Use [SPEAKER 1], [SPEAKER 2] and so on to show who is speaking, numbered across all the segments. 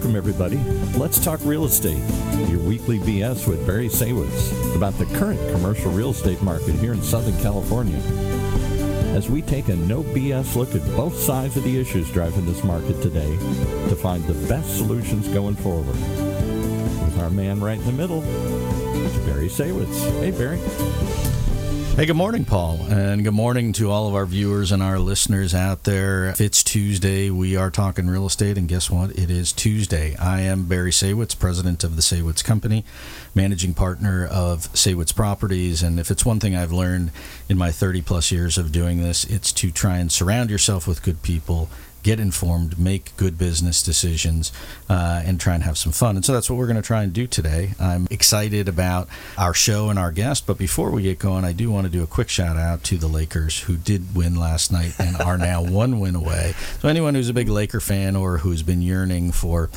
[SPEAKER 1] Welcome, everybody. Let's talk real estate. Your weekly BS with Barry Saywitz about the current commercial real estate market here in Southern California. As we take a no BS look at both sides of the issues driving this market today to find the best solutions going forward. With our man right in the middle, Barry Saywitz. Hey, Barry.
[SPEAKER 2] Hey, good morning, Paul, and good morning to all of our viewers and our listeners out there. If it's Tuesday, we are talking real estate, and guess what? It is Tuesday. I am Barry Saywitz, president of the Saywitz Company, managing partner of Saywitz Properties, and if it's one thing I've learned in my 30 plus years of doing this, it's to try and surround yourself with good people get informed, make good business decisions, uh, and try and have some fun. And so that's what we're going to try and do today. I'm excited about our show and our guest, but before we get going, I do want to do a quick shout out to the Lakers who did win last night and are now one win away. So anyone who's a big Laker fan or who's been yearning for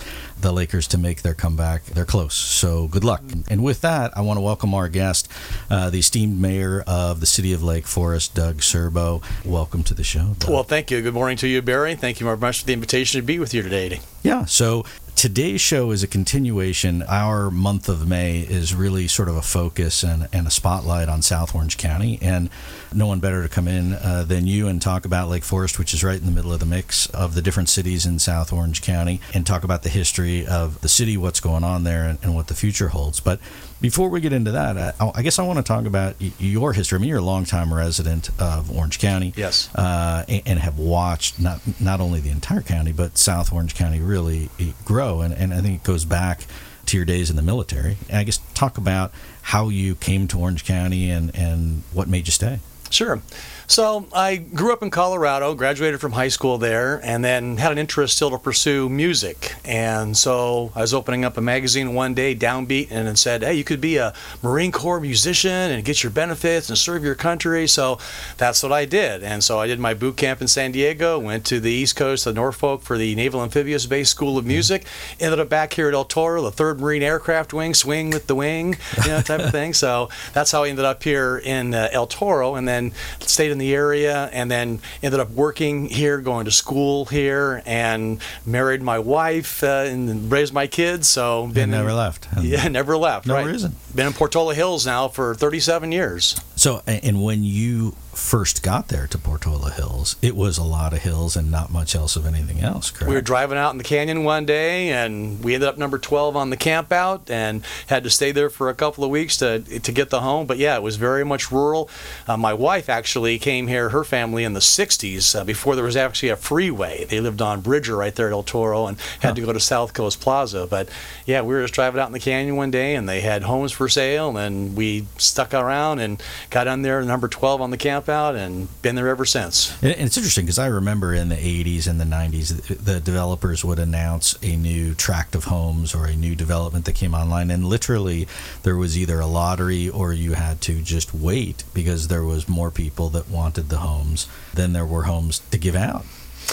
[SPEAKER 2] the Lakers to make their comeback, they're close. So good luck. And with that, I want to welcome our guest, uh, the esteemed mayor of the city of Lake Forest, Doug Cirbo. Welcome to the show. Doug.
[SPEAKER 3] Well, thank you. Good morning to you, Barry. Thank you very much for the invitation to be with you today.
[SPEAKER 2] Yeah. So today's show is a continuation. Our month of May is really sort of a focus and, and a spotlight on South Orange County. And no one better to come in uh, than you and talk about Lake Forest, which is right in the middle of the mix of the different cities in South Orange County, and talk about the history of the city, what's going on there, and, and what the future holds. But before we get into that, I, I guess I want to talk about your history. I mean, you're a longtime resident of Orange County,
[SPEAKER 3] yes,
[SPEAKER 2] uh, and, and, have watched not not only the entire county but South Orange County really grow. And, and I think it goes back to your days in the military. And I guess talk about how you came to Orange County and and what made you stay.
[SPEAKER 3] Sure. So I grew up in Colorado, graduated from high school there, and then had an interest still to pursue music. And so I was opening up a magazine one day, Downbeat, and it said, "Hey, you could be a Marine Corps musician and get your benefits and serve your country." So that's what I did. And so I did my boot camp in San Diego, went to the East Coast of Norfolk for the Naval Amphibious Base School of Music, ended up back here at El Toro, the Third Marine Aircraft Wing, swing with the wing, you know, type of thing. So that's how I ended up here in uh, El Toro, and then stayed in the area and then ended up working here, going to school here, and married my wife uh, and raised my kids. So
[SPEAKER 2] been never in, left.
[SPEAKER 3] Yeah, never left.
[SPEAKER 2] No
[SPEAKER 3] right?
[SPEAKER 2] reason.
[SPEAKER 3] Been in Portola Hills now for 37 years.
[SPEAKER 2] So, and when you first got there to Portola Hills, it was a lot of hills and not much else of anything else, correct?
[SPEAKER 3] We were driving out in the canyon one day and we ended up number 12 on the camp out and had to stay there for a couple of weeks to, to get the home. But yeah, it was very much rural. Uh, my wife actually came here, her family, in the 60s uh, before there was actually a freeway. They lived on Bridger right there at El Toro and had huh. to go to South Coast Plaza. But yeah, we were just driving out in the canyon one day and they had homes for sale and we stuck around and got on there, number 12 on the camp out and been there ever since.
[SPEAKER 2] And it's interesting because I remember in the 80s and the 90s, the developers would announce a new tract of homes or a new development that came online, and literally there was either a lottery or you had to just wait because there was more people that wanted the homes than there were homes to give out.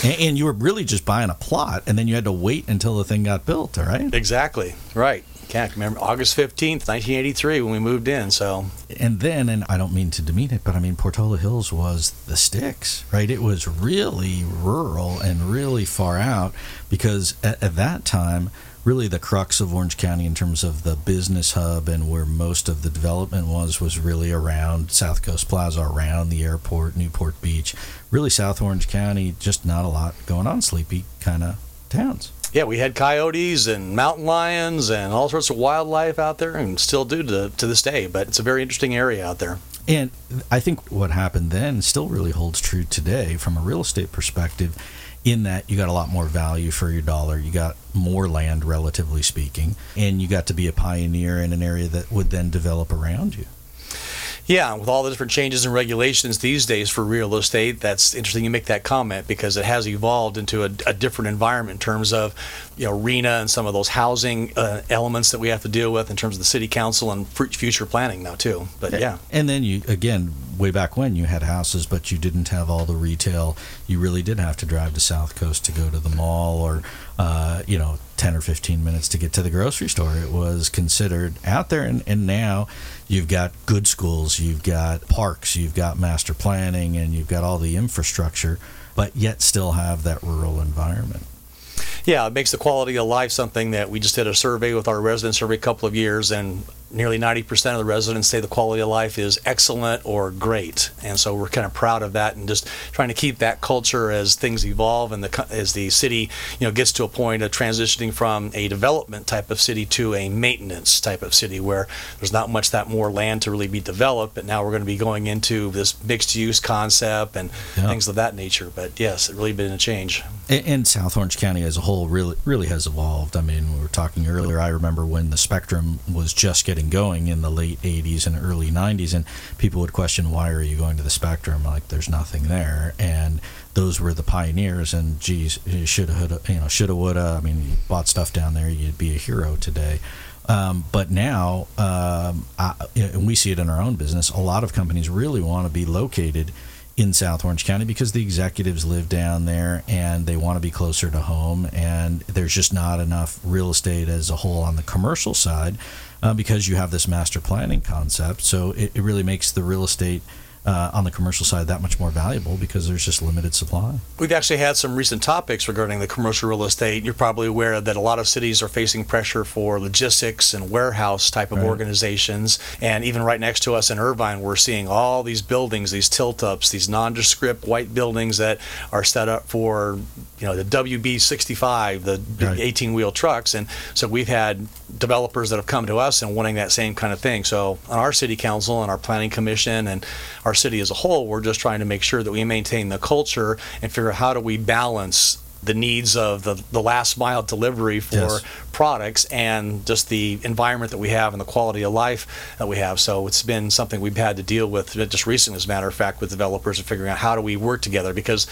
[SPEAKER 2] And you were really just buying a plot, and then you had to wait until the thing got built, all right?
[SPEAKER 3] Exactly, right can't remember August 15th, 1983 when we moved in. So
[SPEAKER 2] and then and I don't mean to demean it, but I mean Portola Hills was the sticks, right? It was really rural and really far out because at, at that time really the crux of Orange County in terms of the business hub and where most of the development was was really around South Coast Plaza, around the airport, Newport Beach. Really, South Orange County, just not a lot going on. Sleepy kind of towns
[SPEAKER 3] yeah, we had coyotes and mountain lions and all sorts of wildlife out there, and still do to, to this day. But it's a very interesting area out there.
[SPEAKER 2] And I think what happened then still really holds true today from a real estate perspective, in that you got a lot more value for your dollar. You got more land, relatively speaking, and you got to be a pioneer in an area that would then develop around you.
[SPEAKER 3] Yeah, with all the different changes and regulations these days for real estate, that's interesting you make that comment because it has evolved into a, a different environment in terms of, you know, RHNA and some of those housing uh, elements that we have to deal with in terms of the city council and future planning now too. But yeah.
[SPEAKER 2] And then you again, way back when you had houses, but you didn't have all the retail. You really did have to drive to South Coast to go to the mall or, uh, you know, 10 or 15 minutes to get to the grocery store. It was considered out there. And, and now you've got good schools, you've got parks, you've got master planning, and you've got all the infrastructure, but yet still have that rural environment.
[SPEAKER 3] Yeah, it makes the quality of life something that we just did a survey with our residents every couple of years, and nearly 90% of the residents say the quality of life is excellent or great. And so we're kind of proud of that and just trying to keep that culture as things evolve and the, as the city, you know, gets to a point of transitioning from a development type of city to a maintenance type of city where there's not much that more land to really be developed, but now we're going to be going into this mixed use concept and yeah. things of that nature. But yes, it really been a change.
[SPEAKER 2] And, and South Orange County as a whole really really has evolved. I mean, we were talking earlier. I remember when the Spectrum was just getting going in the late 80s and early 90s and people would question why are you going to the spectrum? Like there's nothing there. And those were the pioneers and geez shoulda you know shoulda woulda. I mean you bought stuff down there you'd be a hero today. Um, but now um, I, and we see it in our own business a lot of companies really want to be located in South Orange County because the executives live down there and they want to be closer to home. And there's just not enough real estate as a whole on the commercial side uh, because you have this master planning concept. So it, it really makes the real estate uh, on the commercial side that much more valuable because there's just limited supply.
[SPEAKER 3] We've actually had some recent topics regarding the commercial real estate. You're probably aware that a lot of cities are facing pressure for logistics and warehouse type of right. organizations. And even right next to us in Irvine, we're seeing all these buildings, these tilt ups, these nondescript white buildings that are set up for you know the WB65, the big 18 wheel trucks. And so we've had developers that have come to us and wanting that same kind of thing. So on our city council and our planning commission and our city as a whole, we're just trying to make sure that we maintain the culture and figure out how do we balance the needs of the, the last mile delivery for yes. products and just the environment that we have and the quality of life that we have. So it's been something we've had to deal with just recently, as a matter of fact, with developers and figuring out how do we work together because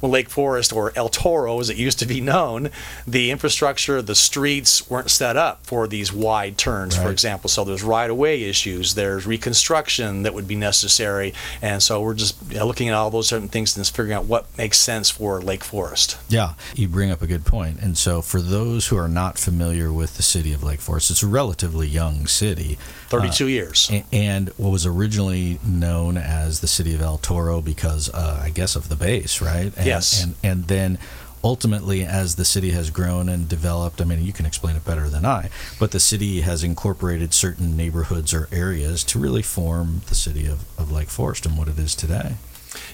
[SPEAKER 3] well, Lake Forest or El Toro, as it used to be known, the infrastructure, the streets weren't set up for these wide turns, right. for example. So there's right of way issues, there's reconstruction that would be necessary. And so we're just you know, looking at all those certain things and figuring out what makes sense for Lake Forest.
[SPEAKER 2] Yeah, you bring up a good point. And so for those who are not familiar with the city of Lake Forest, it's a relatively young city.
[SPEAKER 3] 32 uh, years.
[SPEAKER 2] And what was originally known as the city of El Toro because, uh, I guess, of the base, right? And,
[SPEAKER 3] yes.
[SPEAKER 2] And, and then ultimately, as the city has grown and developed, I mean, you can explain it better than I, but the city has incorporated certain neighborhoods or areas to really form the city of, of Lake Forest and what it is today.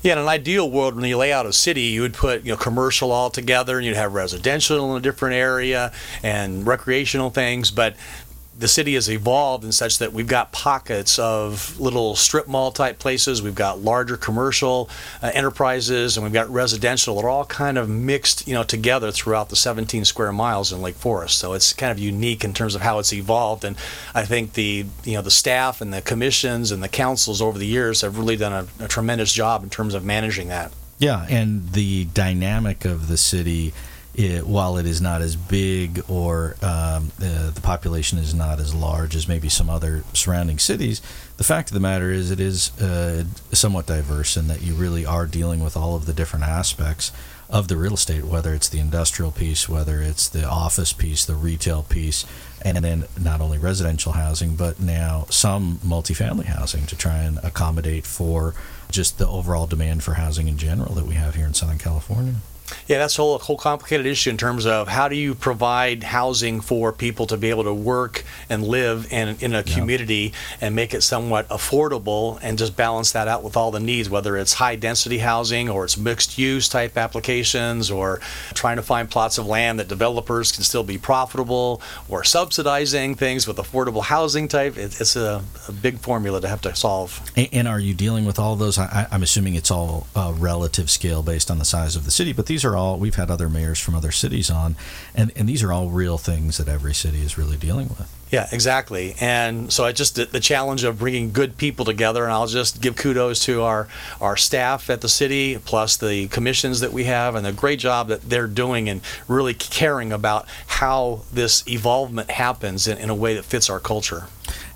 [SPEAKER 3] Yeah, in an ideal world, when you lay out a city, you would put you know commercial all together, and you'd have residential in a different area and recreational things. But the city has evolved in such that we've got pockets of little strip mall type places. We've got larger commercial uh, enterprises, and we've got residential. They're all kind of mixed, you know, together throughout the 17 square miles in Lake Forest. So it's kind of unique in terms of how it's evolved. And I think the you know the staff and the commissions and the councils over the years have really done a, a tremendous job in terms of managing that.
[SPEAKER 2] Yeah, and the dynamic of the city it, while it is not as big or um, uh, the population is not as large as maybe some other surrounding cities, the fact of the matter is it is uh, somewhat diverse in that you really are dealing with all of the different aspects of the real estate, whether it's the industrial piece, whether it's the office piece, the retail piece, and then not only residential housing, but now some multifamily housing to try and accommodate for just the overall demand for housing in general that we have here in Southern California.
[SPEAKER 3] Yeah, that's a whole, whole complicated issue in terms of how do you provide housing for people to be able to work and live in, in a community and make it somewhat affordable and just balance that out with all the needs, whether it's high density housing or it's mixed use type applications or trying to find plots of land that developers can still be profitable or subsidizing things with affordable housing type. It, it's a, a, big formula to have to solve.
[SPEAKER 2] And, and, are you dealing with all those? I, am assuming it's all uh, relative scale based on the size of the city, but these are all we've had other mayors from other cities on, and and these are all real things that every city is really dealing with.
[SPEAKER 3] Yeah, exactly. And so I just the, the challenge of bringing good people together, and I'll just give kudos to our our staff at the city, plus the commissions that we have, and the great job that they're doing, and really caring about how this evolvement happens in, in a way that fits our culture.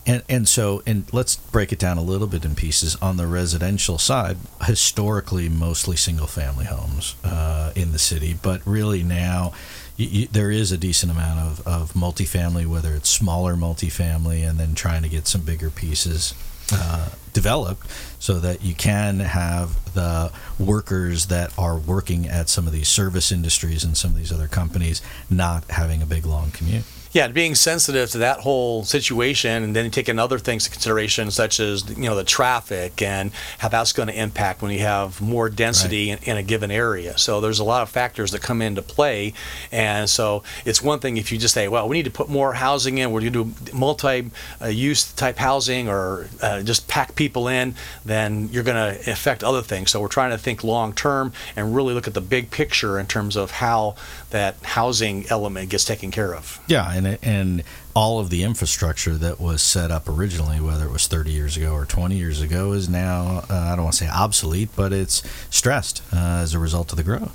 [SPEAKER 2] And, and so, and let's break it down a little bit in pieces. On the residential side, historically, mostly single family homes uh, in the city, but really now you, you, there is a decent amount of, of multifamily, whether it's smaller multifamily and then trying to get some bigger pieces. uh, developed so that you can have the workers that are working at some of these service industries and some of these other companies not having a big long commute
[SPEAKER 3] yeah, being sensitive to that whole situation, and then taking other things into consideration, such as you know the traffic and how that's going to impact when you have more density right. in, in, a given area. So there's a lot of factors that come into play, and so it's one thing if you just say, well, we need to put more housing in, we're going to do multi-use type housing, or uh, just pack people in, then you're going to affect other things. So we're trying to think long term and really look at the big picture in terms of how that housing element gets taken care of.
[SPEAKER 2] Yeah and and all of the infrastructure that was set up originally, whether it was 30 years ago or 20 years ago, is now uh, I don't want to say obsolete, but it's stressed uh, as a result of the growth.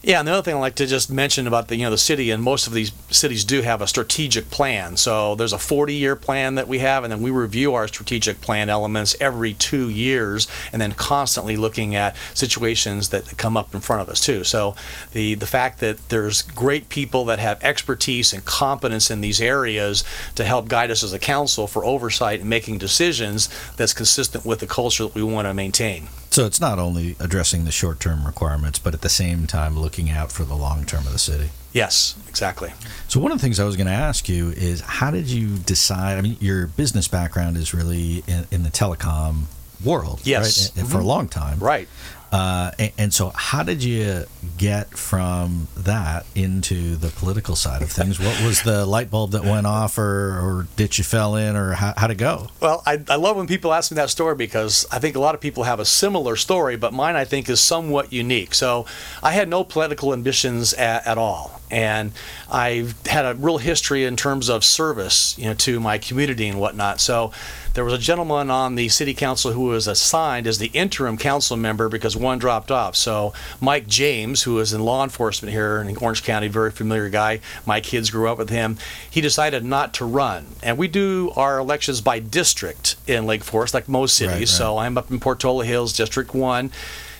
[SPEAKER 3] Yeah, and the other thing I'd like to just mention about the you know the city and most of these cities do have a strategic plan. So there's a 40-year plan that we have, and then we review our strategic plan elements every two years, and then constantly looking at situations that come up in front of us too. So the the fact that there's great people that have expertise and competence in these areas to help guide us as a council for oversight and making decisions that's consistent with the culture that we want to maintain.
[SPEAKER 2] So it's not only addressing the short term requirements, but at the same time looking out for the long term of the city.
[SPEAKER 3] Yes, exactly.
[SPEAKER 2] So one of the things I was going to ask you is how did you decide? I mean, your business background is really in, in the telecom world,
[SPEAKER 3] yes,
[SPEAKER 2] right? mm-hmm. for a long time,
[SPEAKER 3] right?
[SPEAKER 2] Uh, and, and, so, how did you get from that into the political side of things? What was the light bulb that went off, or, or did you fell in, or how, how'd it go?
[SPEAKER 3] Well, I, I love when people ask me that story because I think a lot of people have a similar story, but mine I think is somewhat unique. So, I had no political ambitions at, at all, and I've had a real history in terms of service, you know, to my community and whatnot. So there was a gentleman on the city council who was assigned as the interim council member because one dropped off. So Mike James, who is in law enforcement here in Orange County, very familiar guy. My kids grew up with him. He decided not to run, and we do our elections by district in Lake Forest, like most cities. Right, right. So I'm up in Portola Hills, District One.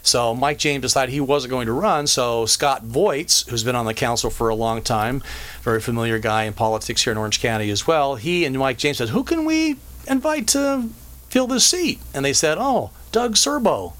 [SPEAKER 3] So Mike James decided he wasn't going to run. So Scott Voigts, who's been on the council for a long time, very familiar guy in politics here in Orange County as well, he and Mike James said, "Who can we invite to fill this seat? And they said, oh, Doug Cirbo.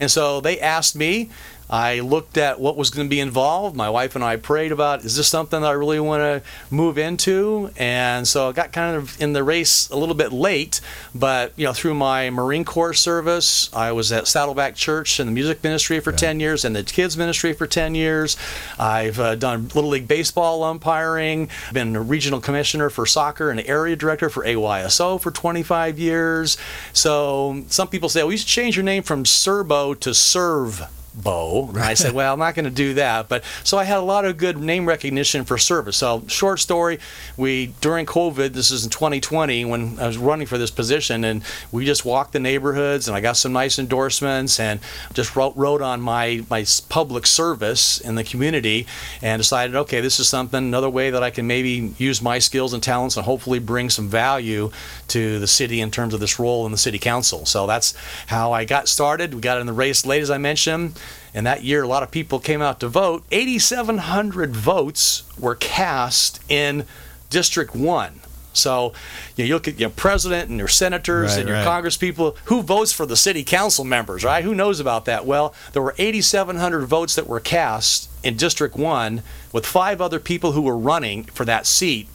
[SPEAKER 3] And so they asked me I looked at what was going to be involved. My wife and I prayed about is this something that I really want to move into? And so I got kind of in the race a little bit late, but you know through my Marine Corps service, I was at Saddleback Church in the music ministry for yeah. 10 years and the kids ministry for 10 years. I've uh, done Little League Baseball umpiring, I've been a regional commissioner for soccer and area director for AYSO for 25 years. So some people say, well, you should change your name from Cirbo to Serve bow. And I said, well, I'm not going to do that. But so I had a lot of good name recognition for service. So short story, we during COVID, this is in 2020 when I was running for this position, and we just walked the neighborhoods, and I got some nice endorsements, and just wrote, wrote on my my public service in the community, and decided, okay, this is something another way that I can maybe use my skills and talents and hopefully bring some value to the city in terms of this role in the city council. So that's how I got started. We got in the race late, as I mentioned. And that year, a lot of people came out to vote. 8,700 votes were cast in District 1. So you, know, you look at your president and your senators right, and your right. congresspeople. Who votes for the city council members, right? Who knows about that? Well, there were 8,700 votes that were cast in District 1 with five other people who were running for that seat.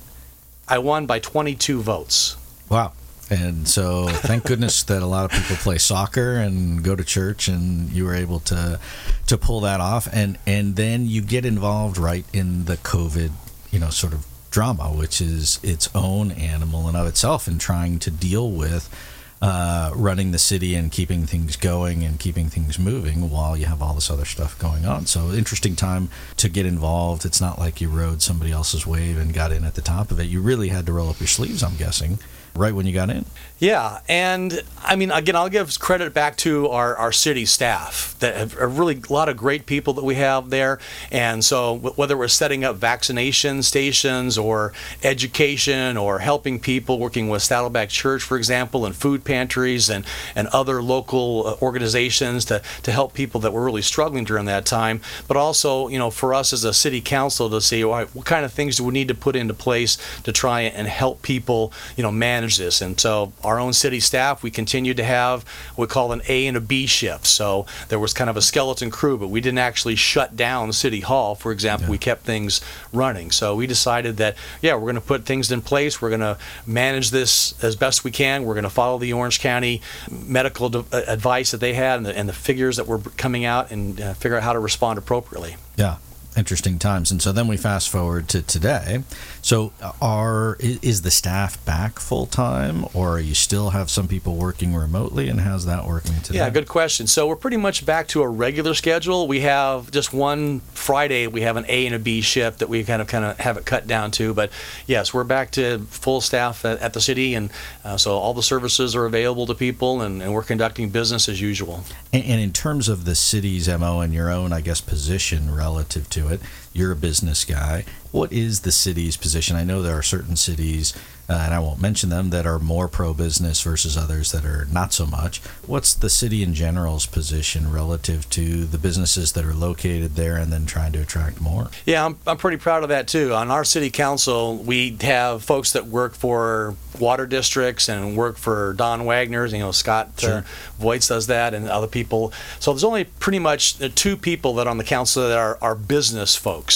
[SPEAKER 3] I won by 22 votes.
[SPEAKER 2] Wow. And so, thank goodness that a lot of people play soccer and go to church, and you were able to to pull that off. And and then you get involved right in the COVID, you know, sort of drama, which is its own animal and of itself, in trying to deal with uh, running the city and keeping things going and keeping things moving while you have all this other stuff going on. So interesting time to get involved. It's not like you rode somebody else's wave and got in at the top of it. You really had to roll up your sleeves, I'm guessing, right when you got in.
[SPEAKER 3] Yeah, and I mean, again, I'll give credit back to our, our city staff that have a really a lot of great people that we have there. And so, whether we're setting up vaccination stations or education or helping people, working with Saddleback Church, for example, and food pantries and, and other local uh, organizations to, to help people that were really struggling during that time. But also, you know, for us as a city council to see what kind of things do we need to put into place to try and help people, you know, manage manage this. And so our own city staff, we continued to have what we call an A and a B shift. So there was kind of a skeleton crew, but we didn't actually shut down City Hall, for example.
[SPEAKER 2] Yeah.
[SPEAKER 3] We kept things running. So we decided that, yeah, we're going to put things in place. We're going to manage this as best we can. We're going to follow the Orange County medical d- uh, advice that they had and the, and the figures that were coming out and uh, figure out how to respond appropriately.
[SPEAKER 2] Yeah, interesting times. And so then we fast forward to today. So are is the staff back full time, or you still have some people working remotely? And how's that working today?
[SPEAKER 3] Yeah, good question. So we're pretty much back to a regular schedule. We have just one Friday. We have an A and a B shift that we kind of kind of have it cut down to. But yes, we're back to full staff at, at the city, and uh, so all the services are available to people, and, and we're conducting business as usual.
[SPEAKER 2] And, and in terms of the city's MO and your own, I guess, position relative to it, you're a business guy. What is the city's position? I know there are certain cities, uh, and I won't mention them, that are more pro business versus others that are not so much. What's the city in general's position relative to the businesses that are located there and then trying to attract more?
[SPEAKER 3] Yeah, I'm, I'm pretty proud of that too. On our city council, we have folks that work for water districts and work for Don Wagner's. You know, Scott uh,
[SPEAKER 2] Sure.
[SPEAKER 3] Voigts does that, and other people. So there's only pretty much uh, two people that on the council that are, are business folks,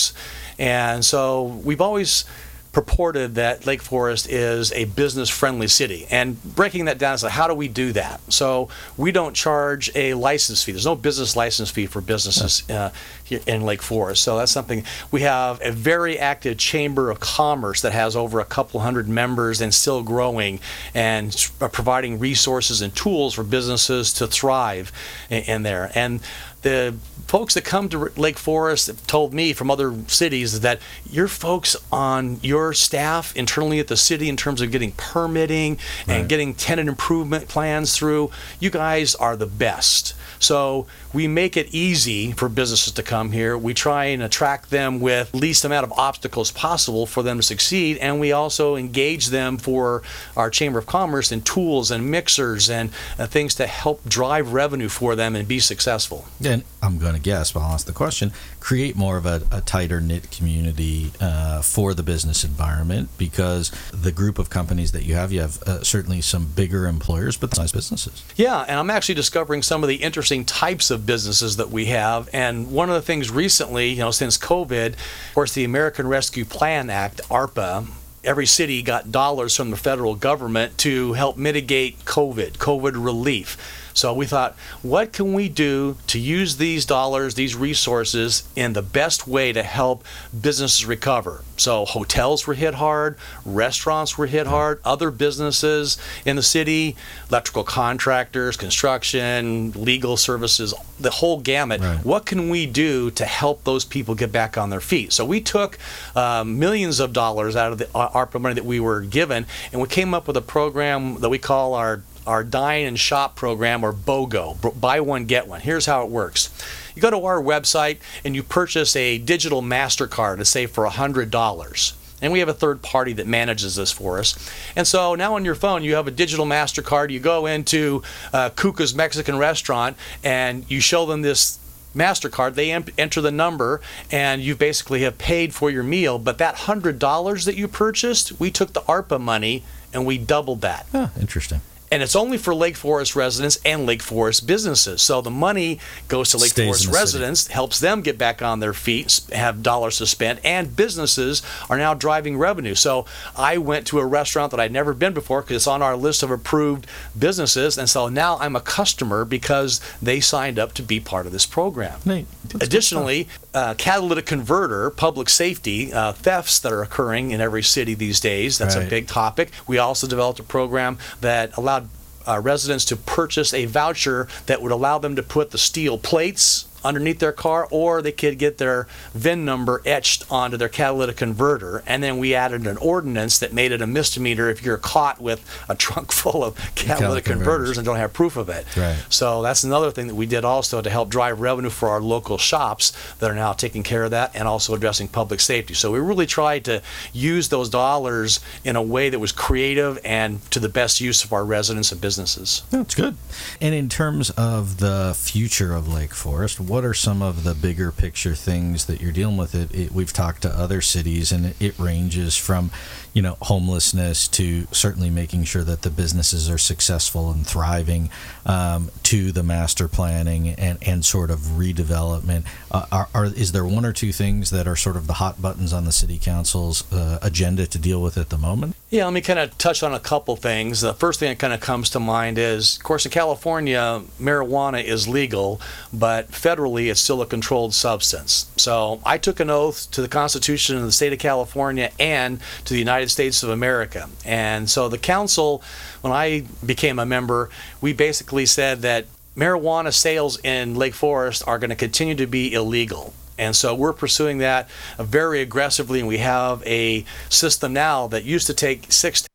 [SPEAKER 3] and so we've always purported that Lake Forest is a business friendly city. And breaking that down is like, how do we do that? So we don't charge a license fee. There's no business license fee for businesses uh, here in Lake Forest. So that's something we have a very active chamber of commerce that has over a couple hundred members and still growing and uh, providing resources and tools for businesses to thrive in, in there. And the folks that come to Lake Forest have told me from other cities that your folks on your staff internally at the city in terms of getting permitting and
[SPEAKER 2] Right.
[SPEAKER 3] getting tenant improvement plans through, you guys are the best. So we make it easy for businesses to come here. We try and attract them with least amount of obstacles possible for them to succeed, and we also engage them for our Chamber of Commerce in tools and mixers and uh, things to help drive revenue for them and be successful.
[SPEAKER 2] And I'm going to guess, but I'll ask the question: create more of a, a tighter knit community uh, for the business environment because the group of companies that you have, you have uh, certainly some bigger employers, but nice businesses.
[SPEAKER 3] Yeah, and I'm actually discovering some of the interesting types of businesses that we have. And one of the things recently, you know, since COVID, of course, the American Rescue Plan Act, ARPA, every city got dollars from the federal government to help mitigate COVID, COVID relief. So we thought, what can we do to use these dollars, these resources, in the best way to help businesses recover? So hotels were hit hard, restaurants were hit hard, other businesses in the city, electrical contractors, construction, legal services, the whole gamut.
[SPEAKER 2] Right.
[SPEAKER 3] What can we do to help those people get back on their feet? So we took um, millions of dollars out of the uh, ARPA money that we were given, and we came up with a program that we call our our dine and shop program or BOGO, buy one get one. Here's how it works. You go to our website and you purchase a digital MasterCard, let's say for $100. And we have a third party that manages this for us. And so now on your phone, you have a digital MasterCard. You go into uh, Kuka's Mexican restaurant and you show them this MasterCard, they enter the number, and you basically have paid for your meal. But that $100 that you purchased, we took the ARPA money and we doubled that
[SPEAKER 2] Ah, interesting.
[SPEAKER 3] And it's only for Lake Forest residents and Lake Forest businesses. So the money goes to Lake
[SPEAKER 2] Stays
[SPEAKER 3] Forest
[SPEAKER 2] the city.
[SPEAKER 3] residents, helps them get back on their feet, have dollars to spend, and businesses are now driving revenue. So I went to a restaurant that I'd never been before because it's on our list of approved businesses, and so now I'm a customer because they signed up to be part of this program.
[SPEAKER 2] Neat. That's
[SPEAKER 3] Additionally, uh, catalytic converter, public safety, uh, thefts that are occurring in every city these days. That's a big topic. We also developed a program that allowed uh, residents to purchase a voucher that would allow them to put the steel plates underneath their car, or they could get their VIN number etched onto their catalytic converter. And then we added an ordinance that made it a misdemeanor if you're caught with a trunk full of catalytic
[SPEAKER 2] Catalytic converters.
[SPEAKER 3] and don't have proof of it.
[SPEAKER 2] Right.
[SPEAKER 3] So that's another thing that we did also to help drive revenue for our local shops that are now taking care of that and also addressing public safety. So we really tried to use those dollars in a way that was creative and to the best use of our residents and businesses.
[SPEAKER 2] That's good. And in terms of the future of Lake Forest, what are some of the bigger picture things that you're dealing with? It, it we've talked to other cities, and it ranges from, you know, homelessness to certainly making sure that the businesses are successful and thriving, um, to the master planning and, and sort of redevelopment. Uh, are, are, is there one or two things that are sort of the hot buttons on the city council's uh, agenda to deal with at the moment?
[SPEAKER 3] Yeah, let me kind of touch on a couple things. The first thing that kind of comes to mind is, of course, in California, marijuana is legal, but federally it's still a controlled substance. So I took an oath to the Constitution of the state of California and to the United States of America. And so the council, when I became a member, we basically said that marijuana sales in Lake Forest are going to continue to be illegal. And so we're pursuing that very aggressively, and we have a system now that used to take six to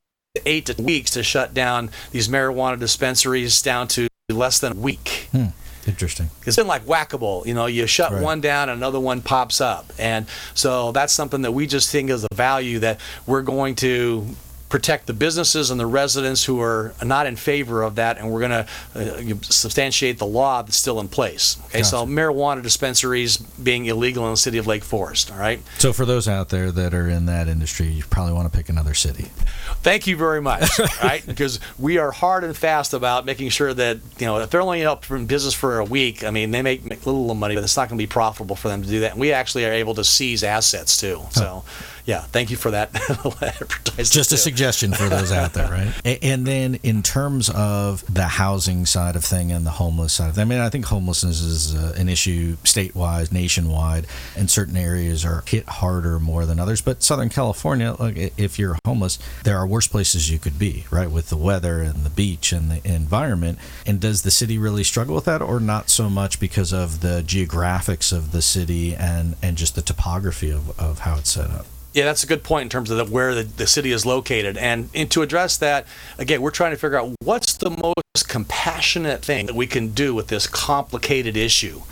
[SPEAKER 3] eight weeks to shut down these marijuana dispensaries down to less than a week.
[SPEAKER 2] Hmm. Interesting.
[SPEAKER 3] It's been like whack-a-mole. You know, you shut
[SPEAKER 2] Right.
[SPEAKER 3] one down, another one pops up, and so that's something that we just think is a value that we're going to protect the businesses and the residents who are not in favor of that, and we're going to uh, substantiate the law that's still in place. Okay, so marijuana dispensaries being illegal in the city of Lake Forest. All right.
[SPEAKER 2] So for those out there that are in that industry, you probably want to pick another city.
[SPEAKER 3] Thank you very much. right, because we are hard and fast about making sure that you know if they're only up in business for a week, I mean they make, make little money, but it's not going to be profitable for them to do that. And we actually are able to seize assets too. So, yeah, thank you for that advertisement.
[SPEAKER 2] Just a
[SPEAKER 3] too.
[SPEAKER 2] suggestion for those out there, right? And then in terms of the housing side of thing and the homeless side of thing, I mean, I think homelessness is uh, an issue statewide, nationwide, and certain areas are hit harder more than others. But Southern California, look, if you're homeless, there are worse places you could be, right? With the weather and the beach and the environment. And does the city really struggle with that, or not so much because of the geographics of the city and, and just the topography of, of how it's set up?
[SPEAKER 3] Yeah, that's a good point in terms of the, where the, the city is located. And, and to address that, again, we're trying to figure out what's the most compassionate thing that we can do with this complicated issue.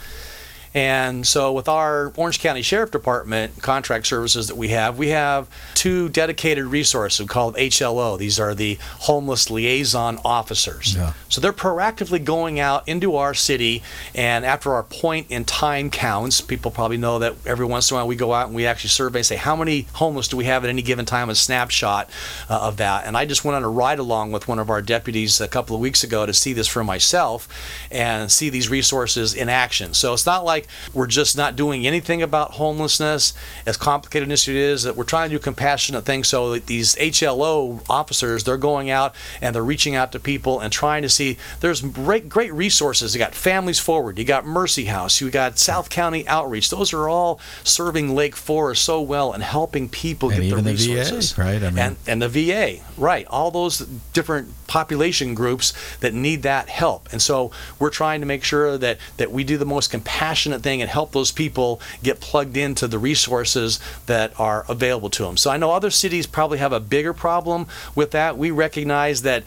[SPEAKER 3] And so, with our Orange County Sheriff Department contract services that we have, we have two dedicated resources called HLO. These are the Homeless Liaison Officers.
[SPEAKER 2] Yeah.
[SPEAKER 3] So, they're proactively going out into our city, and after our point in time counts, people probably know that every once in a while we go out and we actually survey, say, how many homeless do we have at any given time, a snapshot uh, of that. And I just went on a ride along with one of our deputies a couple of weeks ago to see this for myself and see these resources in action. So it's not like we're just not doing anything about homelessness, as complicated as it is, that we're trying to do compassionate things. So that these HLO officers, they're going out and they're reaching out to people and trying to see. There's great, great resources. You got Families Forward, you got Mercy House, you got South County Outreach. Those are all serving Lake Forest so well and helping people
[SPEAKER 2] And
[SPEAKER 3] get
[SPEAKER 2] even
[SPEAKER 3] the
[SPEAKER 2] the VA,
[SPEAKER 3] resources.
[SPEAKER 2] right? I mean-
[SPEAKER 3] and and the VA, right? All those different population groups that need that help. And so we're trying to make sure that that we do the most compassionate thing and help those people get plugged into the resources that are available to them. So I know other cities probably have a bigger problem with that. We recognize that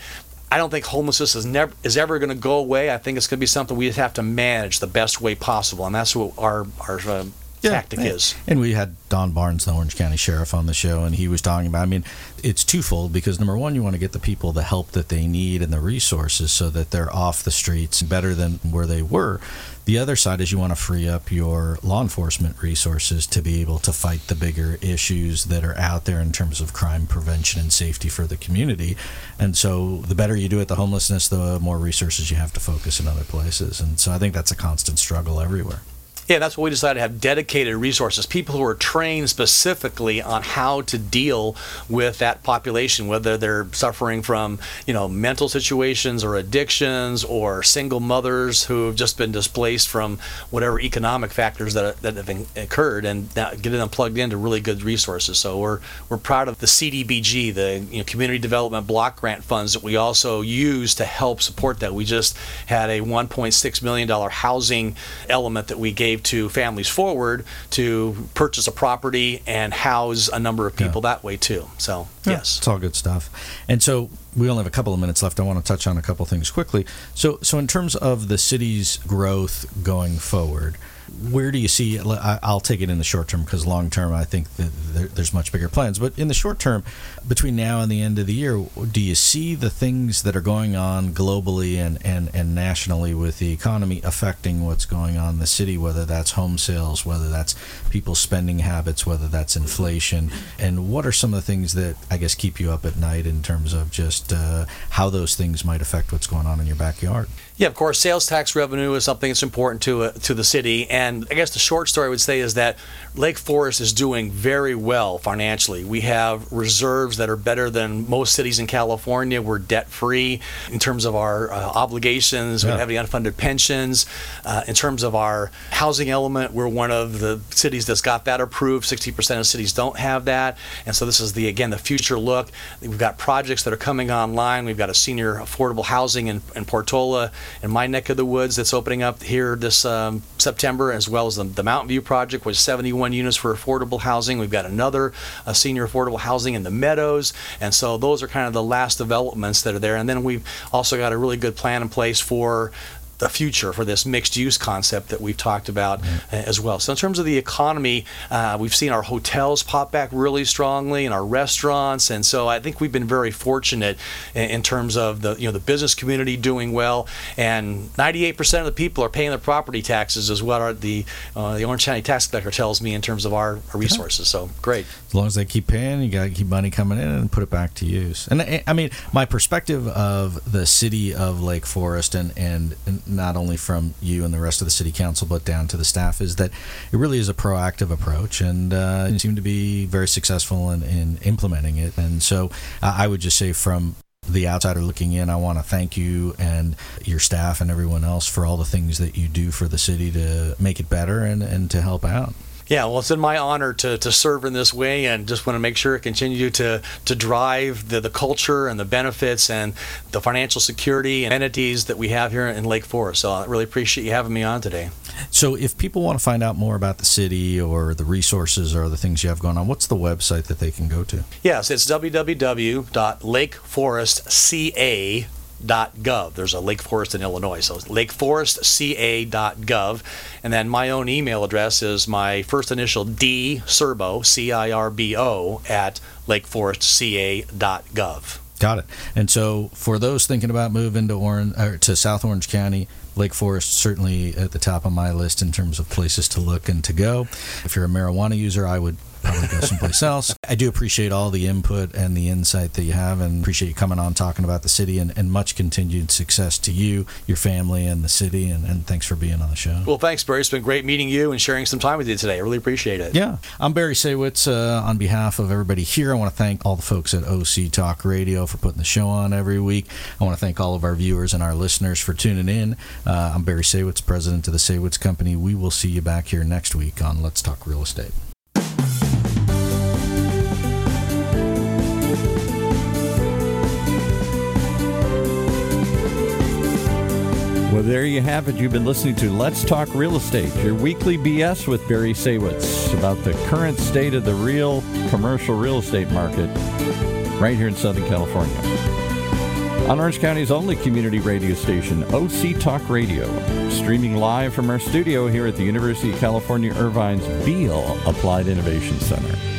[SPEAKER 3] I don't think homelessness is never is ever going to go away. I think it's going to be something we just have to manage the best way possible, and that's what our our uh, tactic
[SPEAKER 2] and-
[SPEAKER 3] is.
[SPEAKER 2] And we had Don Barnes, the Orange County Sheriff, on the show, and he was talking about. I mean, it's twofold because number one, you want to get the people the help that they need and the resources so that they're off the streets better than where they were. The other side is you want to free up your law enforcement resources to be able to fight the bigger issues that are out there in terms of crime prevention and safety for the community. And so the better you do at the homelessness, the more resources you have to focus in other places. And so I think that's a constant struggle everywhere.
[SPEAKER 3] Yeah, that's what we decided to have dedicated resources, people who are trained specifically on how to deal with that population, whether they're suffering from, you know, mental situations or addictions or single mothers who have just been displaced from whatever economic factors that, that have occurred and getting them plugged into really good resources. So we're we're proud of the CDBG, the you know, Community Development Block Grant funds that we also use to help support that. We just had a 1.6 million dollar housing element that we gave to Families Forward to purchase a property and house a number of people that way too. So
[SPEAKER 2] Yeah,
[SPEAKER 3] yes.
[SPEAKER 2] it's all good stuff. And so we only have a couple of minutes left. I want to touch on a couple things quickly. So, so in terms of the city's growth going forward, where do you see? I'll take it in the short term because long term, I think there's much bigger plans. But in the short term, between now and the end of the year, do you see the things that are going on globally and, and, and nationally with the economy affecting what's going on in the city, whether that's home sales, whether that's people's spending habits, whether that's inflation? And what are some of the things that I guess keep you up at night in terms of just uh, how those things might affect what's going on in your backyard?
[SPEAKER 3] Yeah, of course, sales tax revenue is something that's important to uh, to the city, and I guess the short story I would say is that Lake Forest is doing very well financially. We have reserves that are better than most cities in California. We're debt free in terms of our uh, obligations. Yeah. We have any unfunded pensions. Uh, in terms of our housing element, we're one of the cities that's got that approved. Sixty percent of cities don't have that, and so this is the again the future look. We've got projects that are coming online. We've got a senior affordable housing in, in Portola in my neck of the woods that's opening up here this um, September, as well as the, the, Mountain View project, with 71 units for affordable housing. We've got another uh, senior affordable housing in the Meadows, and so those are kind of the last developments that are there. And then we've also got a really good plan in place for the future for this mixed use concept that we've talked about mm-hmm. as well. So in terms of the economy, uh, we've seen our hotels pop back really strongly and our restaurants, and so I think we've been very fortunate in, in terms of the you know the business community doing well, and 98% of the people are paying their property taxes, is what our, the uh, the Orange County tax collector tells me in terms of our, our resources. So great.
[SPEAKER 2] As long as they keep paying, you got to keep money coming in and put it back to use. And I mean, my perspective of the city of Lake Forest and and, and not only from you and the rest of the city council, but down to the staff, is that it really is a proactive approach, and uh, you seem to be very successful in, in implementing it. And so, uh, I would just say from the outsider looking in, I want to thank you and your staff and everyone else for all the things that you do for the city to make it better and, and to help out.
[SPEAKER 3] Yeah, well, it's in my honor to, to serve in this way and just want to make sure it continue to, to drive the, the culture and the benefits and the financial security and entities that we have here in Lake Forest. So I really appreciate you having me on today.
[SPEAKER 2] So if people want to find out more about the city or the resources or the things you have going on, what's the website that they can go to?
[SPEAKER 3] Yes, it's www.lakeforestca.com lakeforest.gov. There's a Lake Forest in Illinois, so lakeforestca.gov. And then my own email address is my first initial D Cirbo, C I R B O, at lakeforestca.gov.
[SPEAKER 2] Got it. And so for those thinking about moving to Orange or to South Orange County, Lake Forest certainly at the top of my list in terms of places to look and to go. If you're a marijuana user, I would probably go someplace else. I do appreciate all the input and the insight that you have, and appreciate you coming on talking about the city. And, and much continued success to you, your family, and the city. And, and, thanks for being on the show.
[SPEAKER 3] Well, thanks, Barry. It's been great meeting you and sharing some time with you today. I really appreciate it.
[SPEAKER 2] Yeah, I'm Barry Saywitz. Uh, on behalf of everybody here, I want to thank all the folks at OC Talk Radio for putting the show on every week. I want to thank all of our viewers and our listeners for tuning in. Uh, I'm Barry Saywitz, president of the Saywitz Company. We will see you back here next week on Let's Talk Real Estate.
[SPEAKER 1] Well, there you have it. You've been listening to Let's Talk Real Estate, your weekly BS with Barry Saywitz about the current state of the real commercial real estate market right here in Southern California. On Orange County's only community radio station, OC Talk Radio, streaming live from our studio here at the University of California Irvine's Beall Applied Innovation Center.